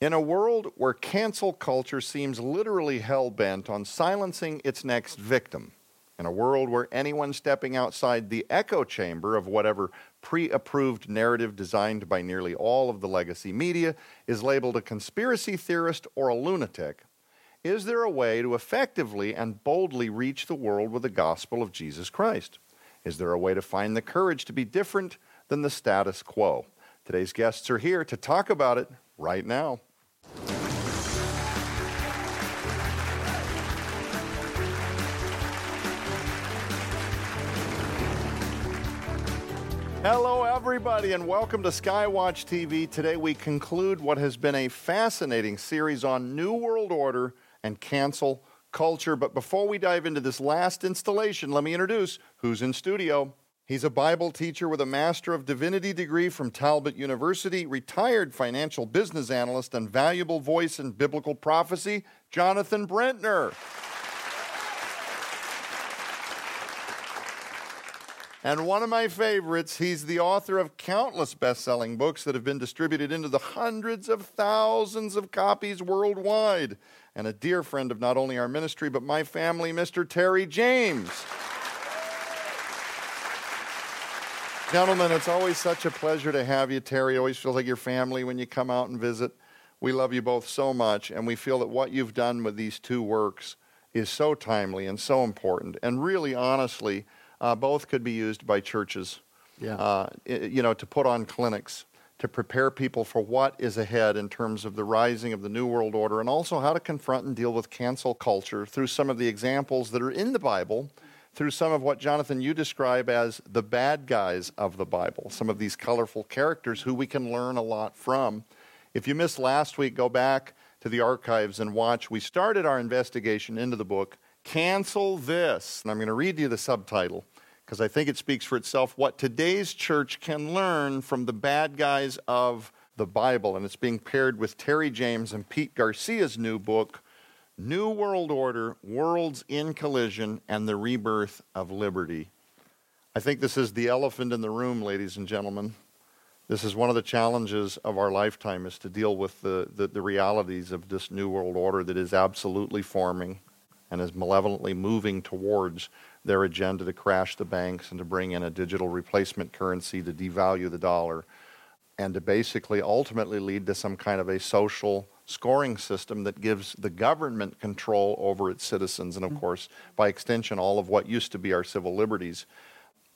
In a world where cancel culture seems literally hell bent on silencing its next victim, in a world where anyone stepping outside the echo chamber of whatever pre approved narrative designed by nearly all of the legacy media is labeled a conspiracy theorist or a lunatic, is there a way to effectively and boldly reach the world with the gospel of Jesus Christ? Is there a way to find the courage to be different than the status quo? Today's guests are here to talk about it right now. Hello, everybody, and welcome to Skywatch TV. Today, we conclude what has been a fascinating series on New World Order and cancel culture. But before we dive into this last installation, let me introduce who's in studio. He's a Bible teacher with a Master of Divinity degree from Talbot University, retired financial business analyst, and valuable voice in biblical prophecy, Jonathan Brentner. And one of my favorites, he's the author of countless best selling books that have been distributed into the hundreds of thousands of copies worldwide. And a dear friend of not only our ministry, but my family, Mr. Terry James. Gentlemen, it's always such a pleasure to have you. Terry always feels like your family when you come out and visit. We love you both so much, and we feel that what you've done with these two works is so timely and so important. And really, honestly, uh, both could be used by churches, Yeah. uh, you know, to put on clinics to prepare people for what is ahead in terms of the rising of the New World Order and also how to confront and deal with cancel culture through some of the examples that are in the Bible, through some of what, Jonathan, you describe as the bad guys of the Bible, some of these colorful characters who we can learn a lot from. If you missed last week, go back to the archives and watch. We started our investigation into the book, Cancel This. And I'm going to read you the subtitle because I think it speaks for itself what today's church can learn from the bad guys of the Bible. And it's being paired with Terry James and Pete Garcia's new book, New World Order Worlds in Collision and the Rebirth of Liberty. I think this is the elephant in the room, ladies and gentlemen. This is one of the challenges of our lifetime is to deal with the, the, the realities of this new world order that is absolutely forming and is malevolently moving towards their agenda to crash the banks and to bring in a digital replacement currency to devalue the dollar and to basically ultimately lead to some kind of a social scoring system that gives the government control over its citizens. And of mm-hmm. course by extension all of what used to be our civil liberties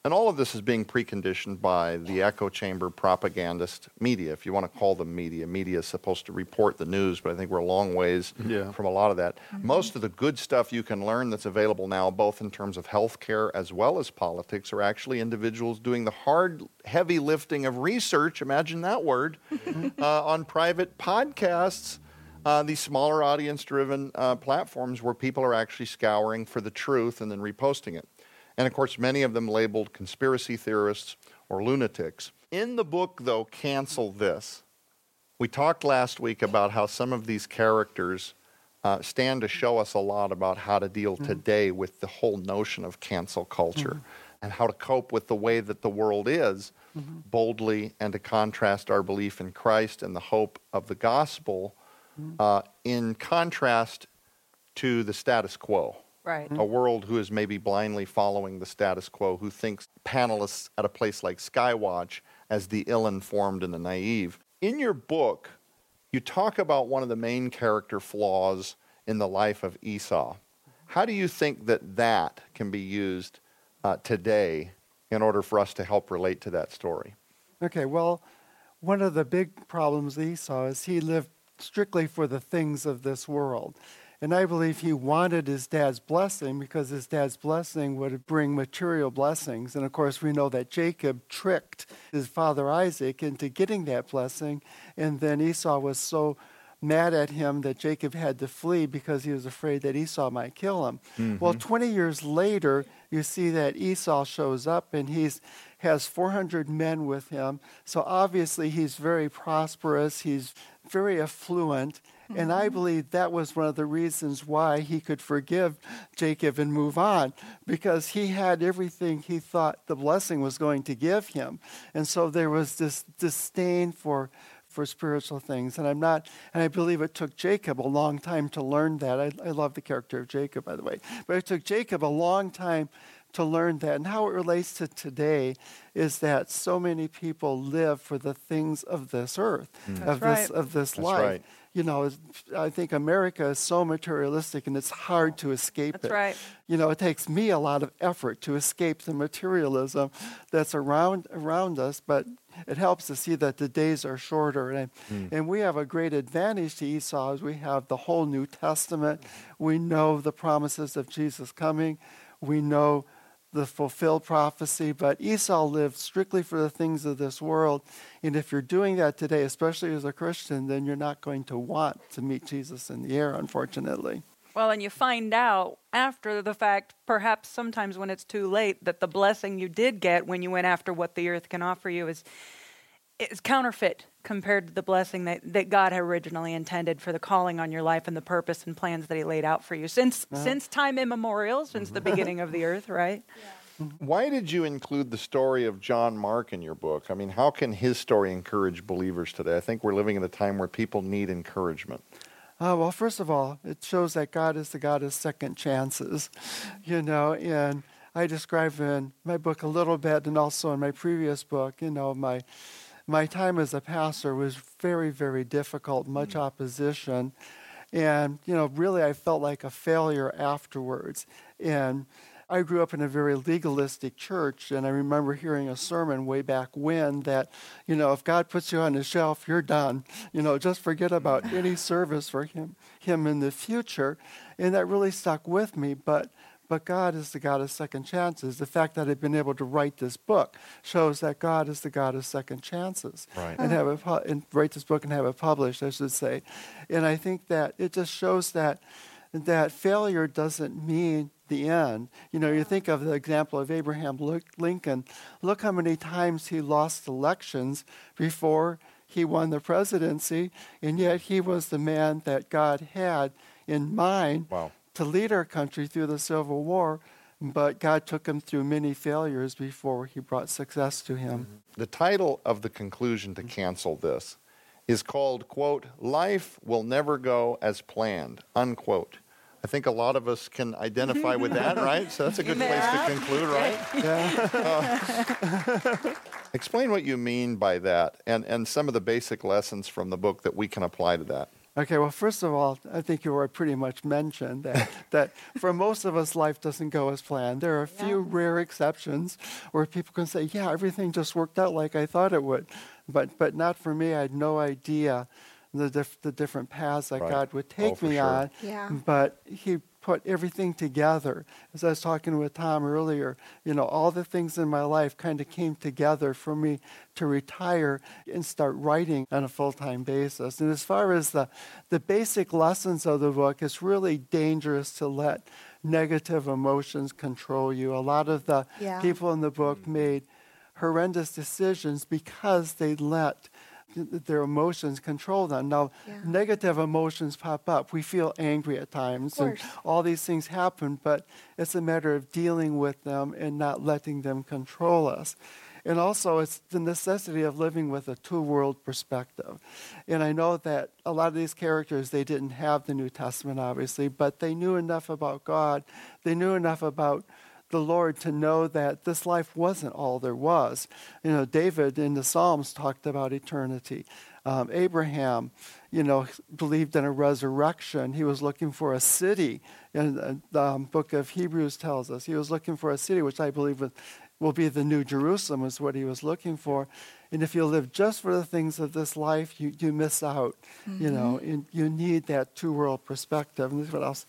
and all of this is being preconditioned by the echo chamber propagandist media, if you want to call them media. Media is supposed to report the news, but I think we're a long ways Yeah. from a lot of that. Most of the good stuff you can learn that's available now, both in terms of healthcare as well as politics, are actually individuals doing the hard, heavy lifting of research, imagine that word, uh, on private podcasts. Uh, these smaller audience driven uh, platforms where people are actually scouring for the truth and then reposting it. And of course, many of them labeled conspiracy theorists or lunatics. In the book, though, Cancel This, we talked last week about how some of these characters uh, stand to show us a lot about how to deal today with the whole notion of cancel culture and how to cope with the way that the world is boldly and to contrast our belief in Christ and the hope of the gospel uh, in contrast to the status quo Right. a world who is maybe blindly following the status quo, who thinks panelists at a place like Skywatch as the ill informed and the naive. In your book, you talk about one of the main character flaws in the life of Esau. How do you think that that can be used uh, today in order for us to help relate to that story? Okay, well, one of the big problems Esau is he lived strictly for the things of this world. And I believe he wanted his dad's blessing because his dad's blessing would bring material blessings. And of course, we know that Jacob tricked his father Isaac into getting that blessing. And then Esau was so mad at him that Jacob had to flee because he was afraid that Esau might kill him. Mm-hmm. Well, 20 years later, you see that Esau shows up and he's has 400 men with him. So obviously he's very prosperous, he's very affluent, and I believe that was one of the reasons why he could forgive Jacob and move on because he had everything he thought the blessing was going to give him. And so there was this disdain for for spiritual things. And I'm not, and I believe it took Jacob a long time to learn that. I, I love the character of Jacob, by the way. But it took Jacob a long time to learn that. And how it relates to today is that so many people live for the things of this earth, Mm. of That's this of this That's life. right. You know, I think America is so materialistic and it's hard to escape That's it. right. You know, it takes me a lot of effort to escape the materialism that's around around us, but it helps to see that the days are shorter. And, hmm. and we have a great advantage to Esau as we have the whole New Testament. We know the promises of Jesus coming. We know the fulfilled prophecy, but Esau lived strictly for the things of this world. And if you're doing that today, especially as a Christian, then you're not going to want to meet Jesus in the air, unfortunately. Well, and you find out after the fact, perhaps sometimes when it's too late, that the blessing you did get when you went after what the earth can offer you is is counterfeit compared to the blessing that, that God had originally intended for the calling on your life and the purpose and plans that He laid out for you since uh-huh. since time immemorial, since the mm-hmm. beginning of the earth, right? Mm-hmm. Why did you include the story of John Mark in your book? I mean, how can his story encourage believers today? I think we're living in a time where people need encouragement. Uh, well, first of all, it shows that God is the God of second chances, mm-hmm. you know, and I describe in my book a little bit and also in my previous book, you know, my, my time as a pastor was very, very difficult, much mm. opposition. And, you know, really I felt like a failure afterwards. And I grew up in a very legalistic church, and I remember hearing a sermon way back when that, you know, if God puts you on the shelf, you're done. You know, just forget about any service for Him, Him in the future, and that really stuck with me. But but God is the God of second chances. The fact that I've been able to write this book shows that God is the God of second chances. Right. And have it pu- and write this book and have it published, I should say. And I think that it just shows that that failure doesn't mean the end. You know, you think of the example of Abraham Lincoln. Look how many times he lost elections before he won the presidency, and yet he was the man that God had in mind Wow. To lead our country through the Civil War. But God took him through many failures before he brought success to him. Mm-hmm. The title of the conclusion to cancel this is called, quote, Life Will Never Go As Planned, unquote. I think a lot of us can identify with that, right? So that's a good place to conclude, right? Yeah. Explain what you mean by that and, and some of the basic lessons from the book that we can apply to that. Okay, well, first of all, I think you already pretty much mentioned that, that for most of us, life doesn't go as planned. There are a few rare exceptions where people can say, yeah, everything just worked out like I thought it would. But, but not for me. I had no idea the, dif- the different paths that Right. God would Oh, take for me sure. on. Yeah. But He put everything together. As I was talking with Tom earlier, you know, all the things in my life kind of came together for me to retire and start writing on a full-time basis. And as far as the, the basic lessons of the book, it's really dangerous to let negative emotions control you. A lot of the Yeah. people in the book mm-hmm. made horrendous decisions because they let their emotions control them. Now, Yeah. negative emotions pop up. We feel angry at times, and all these things happen, but it's a matter of dealing with them and not letting them control us. And also, it's the necessity of living with a two world perspective. And I know that a lot of these characters, they didn't have the New Testament, obviously, but they knew enough about God. They knew enough about the Lord to know that this life wasn't all there was. You know, David in the Psalms talked about eternity. Um, Abraham, you know, believed in a resurrection. He was looking for a city. And the um, book of Hebrews tells us he was looking for a city, which I believe was, will be the New Jerusalem, is what he was looking for. And if you live just for the things of this life, you, you miss out. You know, and you need that two world perspective. And this is what else.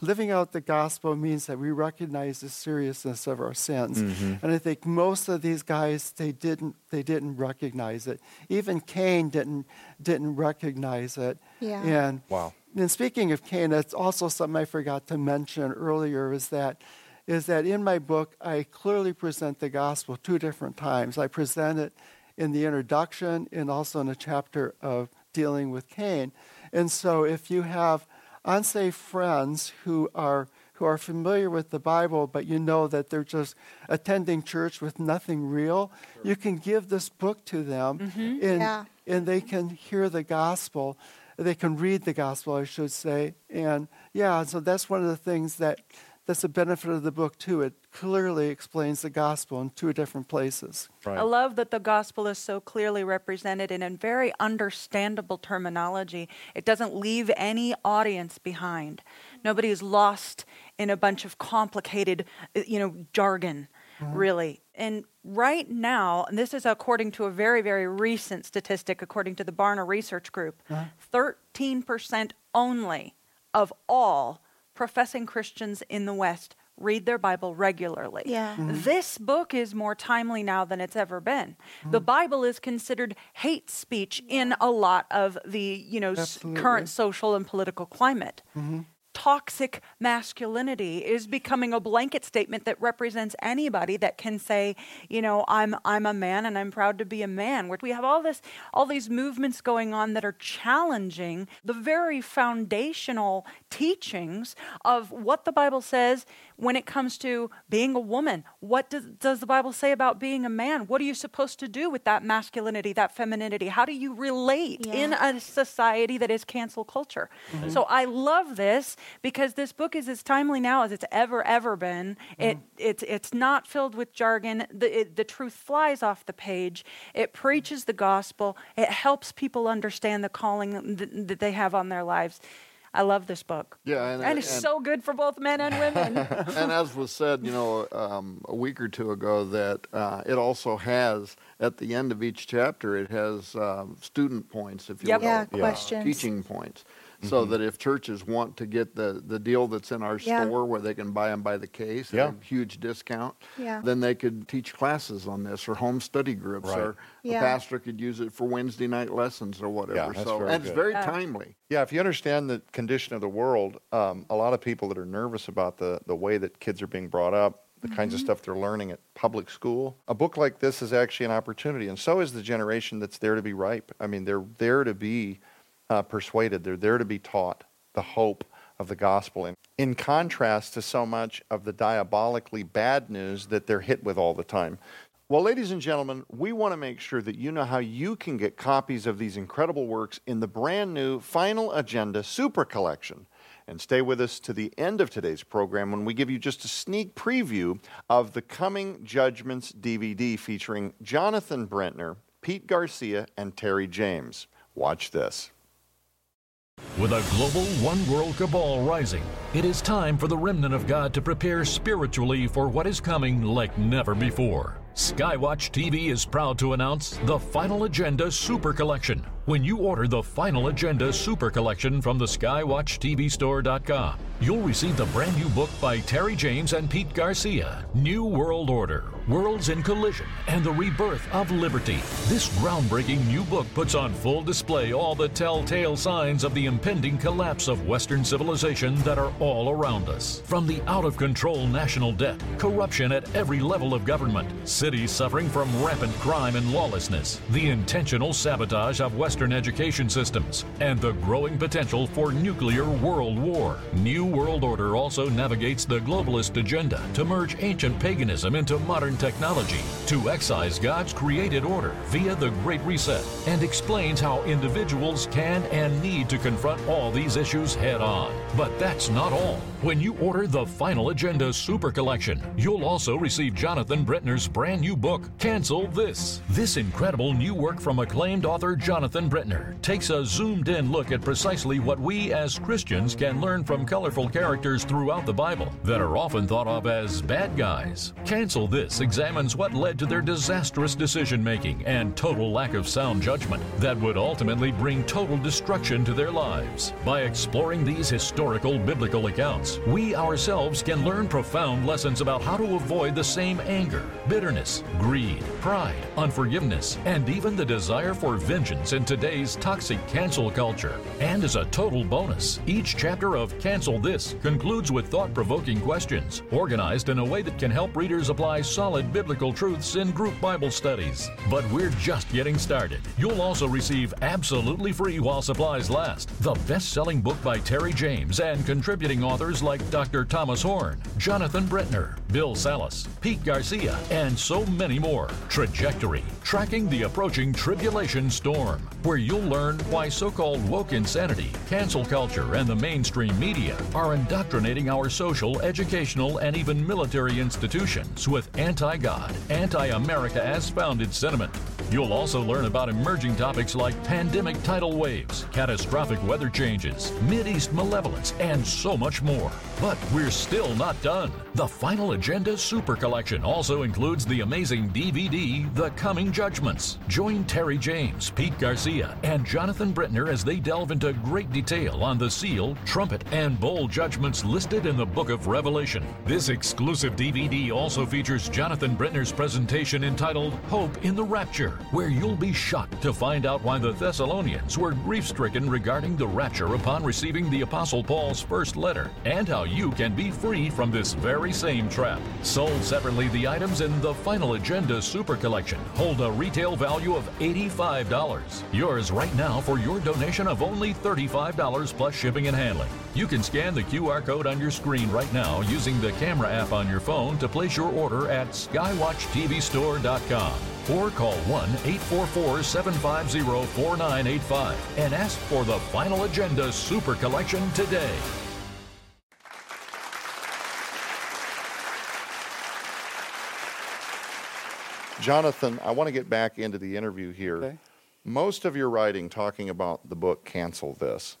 Living out the gospel means that we recognize the seriousness of our sins. Mm-hmm. And I think most of these guys they didn't they didn't recognize it. Even Cain didn't didn't recognize it. Yeah. And Wow. and speaking of Cain, it's also something I forgot to mention earlier is that is that in my book I clearly present the gospel two different times. I present it in the introduction and also in a chapter of dealing with Cain. And so if you have unsafe friends who are who are familiar with the Bible, but you know that they're just attending church with nothing real, you can give this book to them mm-hmm. and Yeah. and they can hear the gospel. They can read the gospel, I should say. And yeah, so that's one of the things that that's a benefit of the book too. It clearly explains the gospel in two different places. Right. I love that the gospel is so clearly represented in a very understandable terminology. It doesn't leave any audience behind. Nobody is lost in a bunch of complicated, uh, you know, jargon, mm-hmm. really. And right now, and this is according to a very, very recent statistic, according to the Barna Research Group, uh-huh. 13% only of all professing Christians in the West read their Bible regularly. Yeah. Mm-hmm. This book is more timely now than it's ever been. Mm-hmm. The Bible is considered hate speech in a lot of the, you know, s- current social and political climate. Mm-hmm toxic masculinity is becoming a blanket statement that represents anybody that can say, you know, I'm I'm a man and I'm proud to be a man. Where we have all this all these movements going on that are challenging the very foundational teachings of what the Bible says when it comes to being a woman. What does, does the Bible say about being a man? What are you supposed to do with that masculinity, that femininity? How do you relate yeah. in a society that is cancel culture? Mm-hmm. So I love this because this book is as timely now as it's ever, ever been. Mm-hmm. It, it's, it's not filled with jargon. The, it, the truth flies off the page. It preaches the gospel. It helps people understand the calling that, that they have on their lives. I love this book. Yeah, and, and it's and, so good for both men and women. and as was said, you know, um, a week or two ago, that uh, it also has at the end of each chapter, it has um, student points, if you yep. will, yeah, questions, teaching points so mm-hmm. that if churches want to get the, the deal that's in our yeah. store where they can buy them by the case yeah. at a huge discount, yeah. then they could teach classes on this or home study groups right. or yeah. a pastor could use it for Wednesday night lessons or whatever. Yeah, so and it's very timely. Yeah, if you understand the condition of the world, um, a lot of people that are nervous about the, the way that kids are being brought up, the mm-hmm. kinds of mm-hmm. stuff they're learning at public school. A book like this is actually an opportunity, and so is the generation that's there to be ripe. I mean, they're there to be uh, persuaded, they're there to be taught the hope of the gospel. In, in contrast to so much of the diabolically bad news that they're hit with all the time. Well, ladies and gentlemen, we want to make sure that you know how you can get copies of these incredible works in the brand new Final Agenda Super Collection. And stay with us to the end of today's program when we give you just a sneak preview of the Coming Judgments DVD featuring Jonathan Brentner, Pete Garcia, and Terry James. Watch this. With a global one world cabal rising, it is time for the remnant of God to prepare spiritually for what is coming like never before. Skywatch TV is proud to announce the Final Agenda Super Collection. When you order the Final Agenda Super Collection from the SkywatchTVStore.com, you'll receive the brand new book by Terry James and Pete Garcia, New World Order Worlds in Collision, and the Rebirth of Liberty. This groundbreaking new book puts on full display all the telltale signs of the impending collapse of Western civilization that are all around us. From the out of control national debt, corruption at every level of government, cities suffering from rampant crime and lawlessness, the intentional sabotage of Western education systems, and the growing potential for nuclear world war. New World Order also navigates the globalist agenda to merge ancient paganism into modern modern technology to excise God's created order via the Great Reset and explains how individuals can and need to confront all these issues head on. But that's not all. When you order the Final Agenda Super Collection, you'll also receive Jonathan Brentner's brand new book, Cancel This. This incredible new work from acclaimed author Jonathan Brentner takes a zoomed in look at precisely what we as Christians can learn from colorful characters throughout the Bible that are often thought of as bad guys. Cancel This examines what led to their disastrous decision making and total lack of sound judgment that would ultimately bring total destruction to their lives. By exploring these historical biblical accounts, we ourselves can learn profound lessons about how to avoid the same anger, bitterness, greed, pride, unforgiveness, and even the desire for vengeance in today's toxic cancel culture. And as a total bonus, each chapter of Cancel This concludes with thought provoking questions, organized in a way that can help readers apply solid biblical truths in group Bible studies. But we're just getting started. You'll also receive absolutely free while supplies last the best selling book by Terry James and contributing authors like Dr. Thomas Horn, Jonathan Brentner, Bill Salus, Pete Garcia, and so many more. Trajectory Tracking the Approaching Tribulation Storm, where you'll learn why so called woke insanity, cancel culture, and the mainstream media are indoctrinating our social, educational, and even military institutions with anti God, anti America as founded sentiment. You'll also learn about emerging topics like pandemic tidal waves, catastrophic weather changes, East malevolence, and so much more. But we're still not done. The Final Agenda Super Collection also includes the amazing DVD, The Coming Judgments. Join Terry James, Pete Garcia, and Jonathan Brentner as they delve into great detail on the seal, trumpet, and bowl judgments listed in the book of Revelation. This exclusive DVD also features Jonathan Brentner's presentation entitled Hope in the Rapture, where you'll be shocked to find out why the Thessalonians were grief stricken regarding the rapture upon receiving the Apostle Paul's first letter, and how you can be free from this very same trap. Sold separately, the items in the Final Agenda Super Collection hold a retail value of $85. Yours right now for your donation of only $35 plus shipping and handling. You can scan the QR code on your screen right now using the camera app on your phone to place your order at skywatchtvstore.com or call 1 844 750 4985 and ask for the Final Agenda Super Collection today. Jonathan, I want to get back into the interview here. Okay. Most of your writing talking about the book Cancel This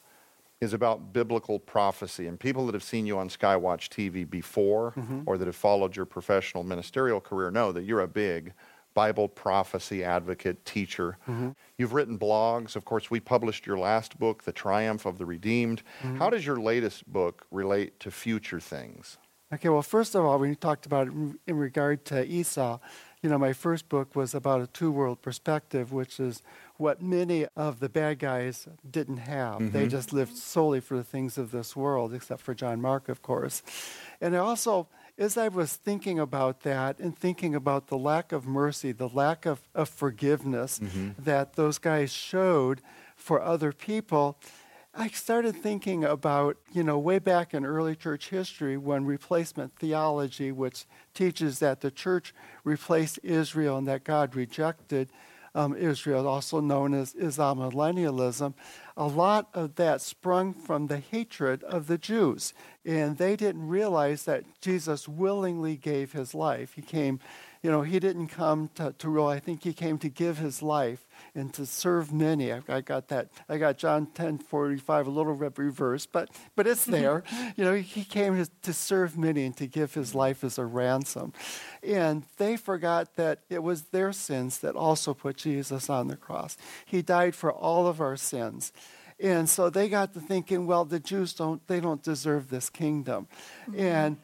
is about biblical prophecy. And people that have seen you on Skywatch TV before Mm-hmm. or that have followed your professional ministerial career know that you're a big Bible prophecy advocate, teacher. Mm-hmm. You've written blogs. Of course, we published your last book, The Triumph of the Redeemed. Mm-hmm. How does your latest book relate to future things? Okay, well, first of all, when you talked about it in regard to Esau, you know, my first book was about a two world perspective, which is what many of the bad guys didn't have. They just lived solely for the things of this world, except for John Mark, of course. And I also, as I was thinking about that and thinking about the lack of mercy, the lack of, of forgiveness mm-hmm. that those guys showed for other people, I started thinking about, you know, way back in early church history when replacement theology, which teaches that the church replaced Israel and that God rejected um, Israel, also known as amillennialism, a lot of that sprung from the hatred of the Jews. And they didn't realize that Jesus willingly gave his life. He came, you know, he didn't come to, to rule. I think he came to give his life and to serve many. I, I got that. I got John 10 45, a little bit reversed, but, but it's mm-hmm. there. you know, he came to, to serve many and to give his life as a ransom. And they forgot that it was their sins that also put Jesus on the cross. He died for all of our sins. And so they got to thinking, well, the Jews don't, they don't deserve this kingdom. Mm-hmm. And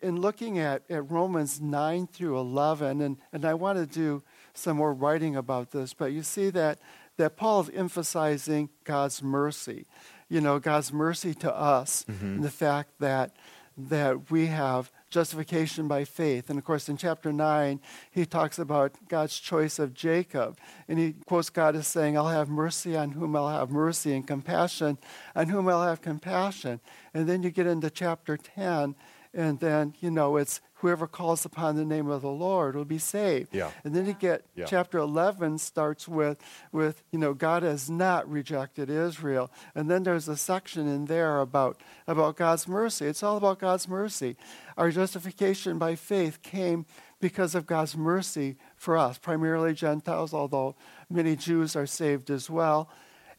in looking at, at Romans 9 through 11, and, and I want to do some more writing about this, but you see that, that Paul is emphasizing God's mercy. You know, God's mercy to us, mm-hmm. and the fact that, that we have justification by faith. And of course, in chapter 9, he talks about God's choice of Jacob. And he quotes God as saying, I'll have mercy on whom I'll have mercy, and compassion on whom I'll have compassion. And then you get into chapter 10, and then, you know, it's whoever calls upon the name of the Lord will be saved. Yeah. And then you get Yeah. chapter 11 starts with, with, you know, God has not rejected Israel. And then there's a section in there about, about God's mercy. It's all about God's mercy. Our justification by faith came because of God's mercy for us, primarily Gentiles, although many Jews are saved as well.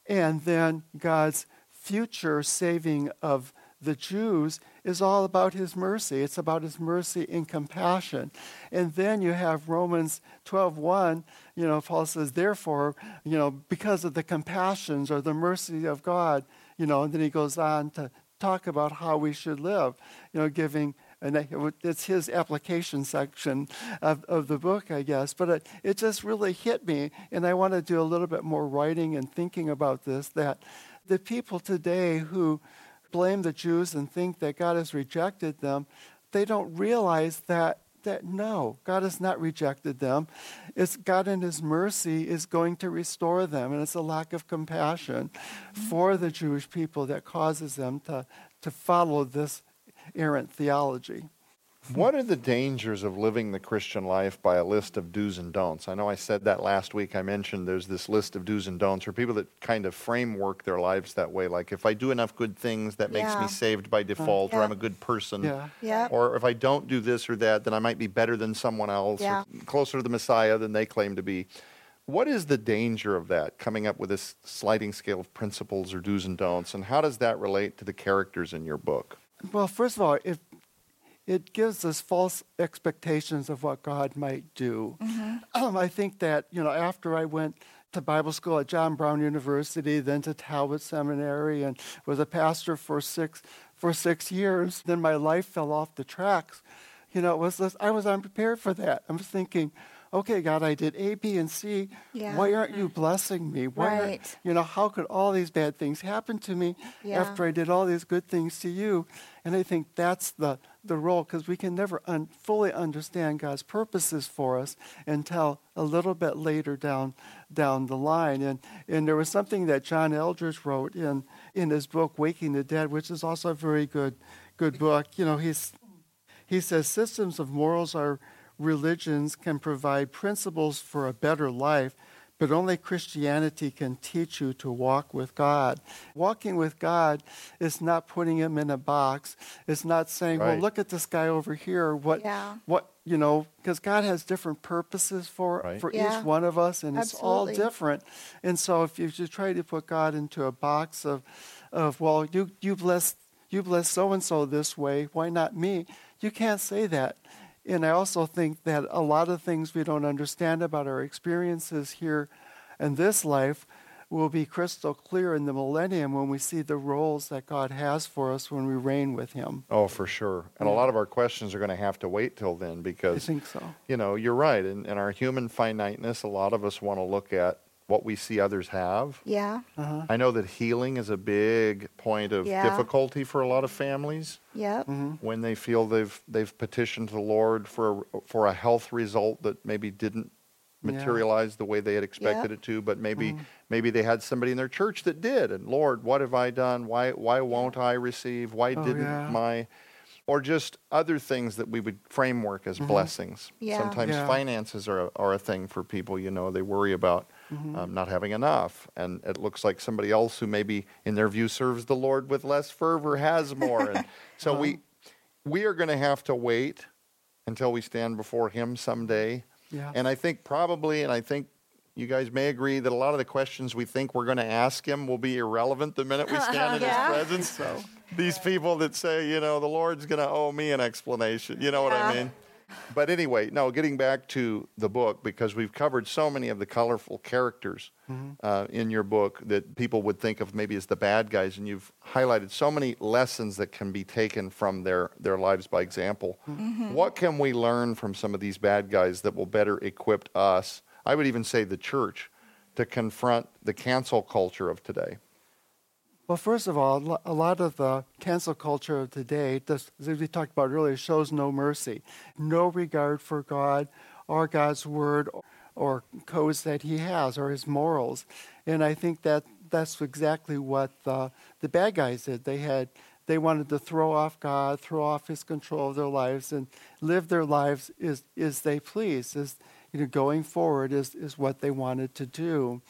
And then God's future saving of the Jews is all about his mercy. It's about his mercy and compassion. And then you have Romans 12:1, you know, Paul says, therefore, you know, because of the compassions or the mercy of God, you know, and then he goes on to talk about how we should live, you know, giving and it's his application section of, of the book, I guess. But it, it just really hit me, and I want to do a little bit more writing and thinking about this. That the people today who blame the Jews and think that God has rejected them, they don't realize that that no, God has not rejected them. It's God in His mercy is going to restore them, and it's a lack of compassion mm-hmm. for the Jewish people that causes them to, to follow this errant theology. What are the dangers of living the Christian life by a list of do's and don'ts? I know I said that last week. I mentioned there's this list of do's and don'ts for people that kind of framework their lives that way. Like, if I do enough good things, that makes Yeah. me saved by uh-huh. default, or I'm a good person. Yeah. Yep. Or if I don't do this or that, then I might be better than someone else, Yeah. or closer to the Messiah than they claim to be. What is the danger of that, coming up with this sliding scale of principles or do's and don'ts? And how does that relate to the characters in your book? Well, first of all, it it gives us false expectations of what God might do. Um, I think that you know after I went to Bible school at John Brown University, then to Talbot Seminary, and was a pastor for six for six years, then my life fell off the tracks. You know, it was this, I was unprepared for that. I was thinking, okay, God, I did A, B, and C. Yeah. Why aren't you blessing me? Why Right. you know, how could all these bad things happen to me Yeah. after I did all these good things to you? And I think that's the, the role because we can never un- fully understand God's purposes for us until a little bit later down down the line. And and there was something that John Eldredge wrote in in his book Waking the Dead, which is also a very good good book. You know, he's he says systems of morals or religions can provide principles for a better life, but only Christianity can teach you to walk with God. Walking with God is not putting him in a box. It's not saying, "Well, look at this guy over here. What Yeah. what you know?" Because God has different purposes for Right. for Yeah. each one of us, and it's all different. And so, if you just try to put God into a box of of well, you you bless you bless so and so this way, why not me? You can't say that. And I also think that a lot of things we don't understand about our experiences here in this life will be crystal clear in the millennium when we see the roles that God has for us when we reign with Him. Oh, for sure. And a lot of our questions are going to have to wait till then because I think so. you know, you're right. In, in our human finiteness, a lot of us want to look at what we see others have. Yeah. Uh-huh. I know that healing is a big point of Yeah. difficulty for a lot of families Yep. Mm-hmm. when they feel they've they've petitioned the Lord for a, for a health result that maybe didn't Yeah. materialize the way they had expected Yep. it to, but maybe Mm-hmm. maybe they had somebody in their church that did. And Lord, what have I done? Why why won't I receive? Why Oh, didn't yeah. my or just other things that we would framework as blessings. Yeah. Sometimes Mm-hmm. Yeah. finances are a, are a thing for people. You know, they worry about Mm-hmm. um, not having enough, and it looks like somebody else who maybe, in their view, serves the Lord with less fervor has more. And so we Uh-huh. we are going to have to wait until we stand before Him someday. Yeah. And I think probably, and I think you guys may agree that a lot of the questions we think we're going to ask Him will be irrelevant the minute we stand in Yeah. His presence. So these people that say, you know, the Lord's going to owe me an explanation. You know what I mean? But anyway, no, getting back to the book, because we've covered so many of the colorful characters uh, in your book that people would think of maybe as the bad guys, and you've highlighted so many lessons that can be taken from their, their lives by example. What can we learn from some of these bad guys that will better equip us, I would even say the church, to confront the cancel culture of today? Well, first of all, a lot of the cancel culture of today, as we talked about earlier, shows no mercy, no regard for God or God's word or codes that He has or His morals. And I think that that's exactly what the, the bad guys did. They had they wanted to throw off God, throw off His control of their lives, and live their lives as, as they please. As you know, going forward is, is what they wanted to do.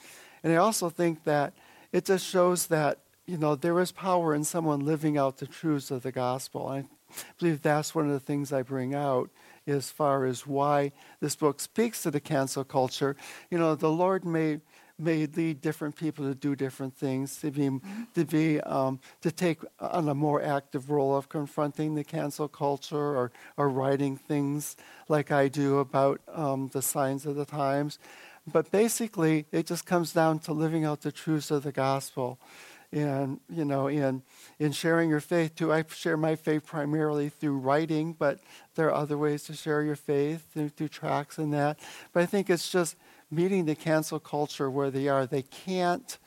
And I also think that it just shows that you know there is power in someone living out the truths of the gospel. I believe that's one of the things I bring out as far as why this book speaks to the cancel culture. You know, the Lord may may lead different people to do different things, to be to be um, to take on a more active role of confronting the cancel culture or or writing things like I do about um, the signs of the times. But basically, it just comes down to living out the truths of the gospel and you know in in sharing your faith too i share my faith primarily through writing but there are other ways to share your faith through, through tracks and that but i think it's just meeting the cancel culture where they are they can't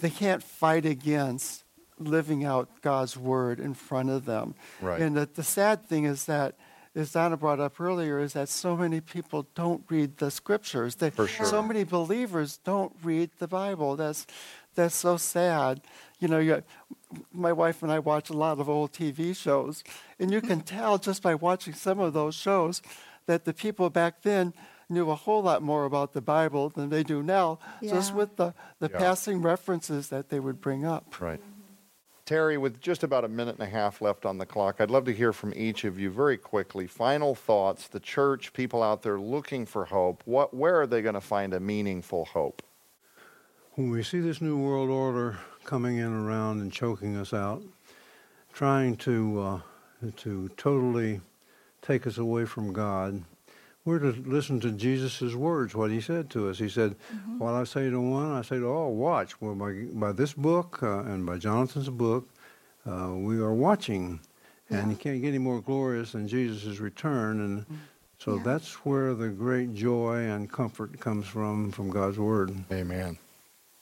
they can't fight against living out god's word in front of them Right. and the, the sad thing is that as Donna brought up earlier, is that so many people don't read the scriptures. They, For sure. So many believers don't read the Bible. That's that's so sad. You know, you, my wife and I watch a lot of old TV shows, and you can tell just by watching some of those shows that the people back then knew a whole lot more about the Bible than they do now, just with the, the Yeah. passing references that they would bring up. Right. Terry, with just about a minute and a half left on the clock, I'd love to hear from each of you very quickly. Final thoughts, the church, people out there looking for hope. What, where are they going to find a meaningful hope? When we see this new world order coming in around and choking us out, trying to uh, to totally take us away from God, we're to listen to Jesus' words, what he said to us. He said, What I say to one, I say to all, watch. Well, by, by this book uh, and by Jonathan's book, uh, we are watching. And you can't get any more glorious than Jesus' return. And so Yeah. that's where the great joy and comfort comes from, from God's Word. Amen.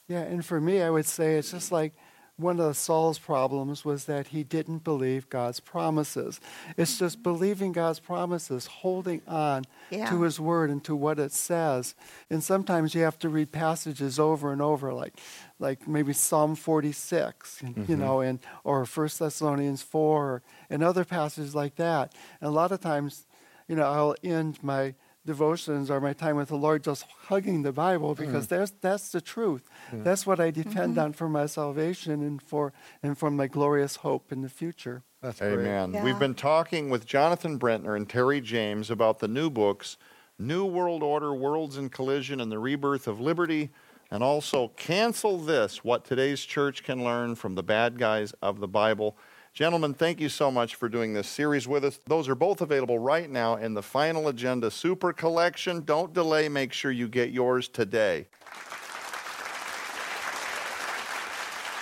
Yeah, and for me, I would say it's just like one of Saul's problems was that he didn't believe God's promises. It's just mm-hmm. believing God's promises, holding on Yeah. to his word and to what it says. And sometimes you have to read passages over and over, like like maybe Psalm 46, you mm-hmm. know, and or 1 Thessalonians 4, and other passages like that. And a lot of times, you know, I'll end my devotions or my time with the Lord just hugging the Bible because mm. that's that's the truth. That's what I depend mm-hmm. on for my salvation and for and for my glorious hope in the future. That's Amen. Yeah. We've been talking with Jonathan Brentner and Terry James about the new books, New World Order, Worlds in Collision, and the Rebirth of Liberty, and also Cancel This What Today's Church Can Learn from the Bad Guys of the Bible. Gentlemen, thank you so much for doing this series with us. Those are both available right now in the Final Agenda Super Collection. Don't delay, make sure you get yours today.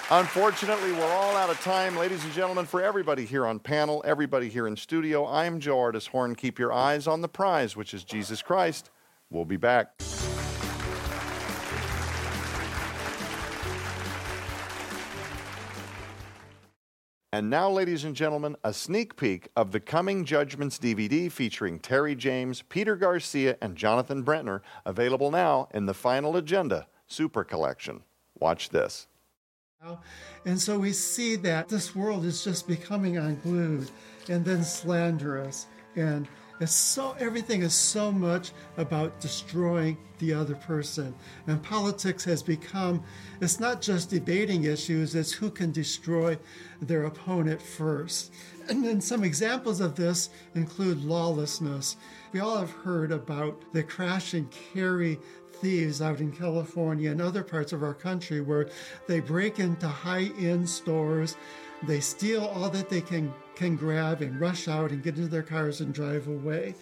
Unfortunately, we're all out of time. Ladies and gentlemen, for everybody here on panel, everybody here in studio, I'm Joe Ardis Horn. Keep your eyes on the prize, which is Jesus Christ. We'll be back. And now, ladies and gentlemen, a sneak peek of the Coming Judgments DVD featuring Terry James, Peter Garcia, and Jonathan Brentner, available now in the Final Agenda Super Collection. Watch this. And so we see that this world is just becoming unglued and then slanderous. And it's so everything is so much about destroying the other person. And politics has become it's not just debating issues, it's who can destroy their opponent first. And then some examples of this include lawlessness. We all have heard about the crash and carry thieves out in California and other parts of our country where they break into high-end stores, they steal all that they can can grab and rush out and get into their cars and drive away.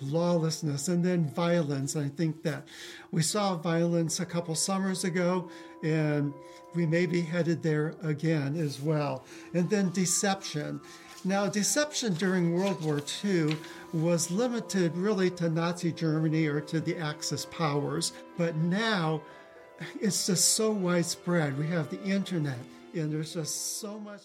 Lawlessness and then violence. I think that we saw violence a couple summers ago and we may be headed there again as well. And then deception. Now, deception during World War II was limited really to Nazi Germany or to the Axis powers, but now it's just so widespread. We have the internet, and there's just so much.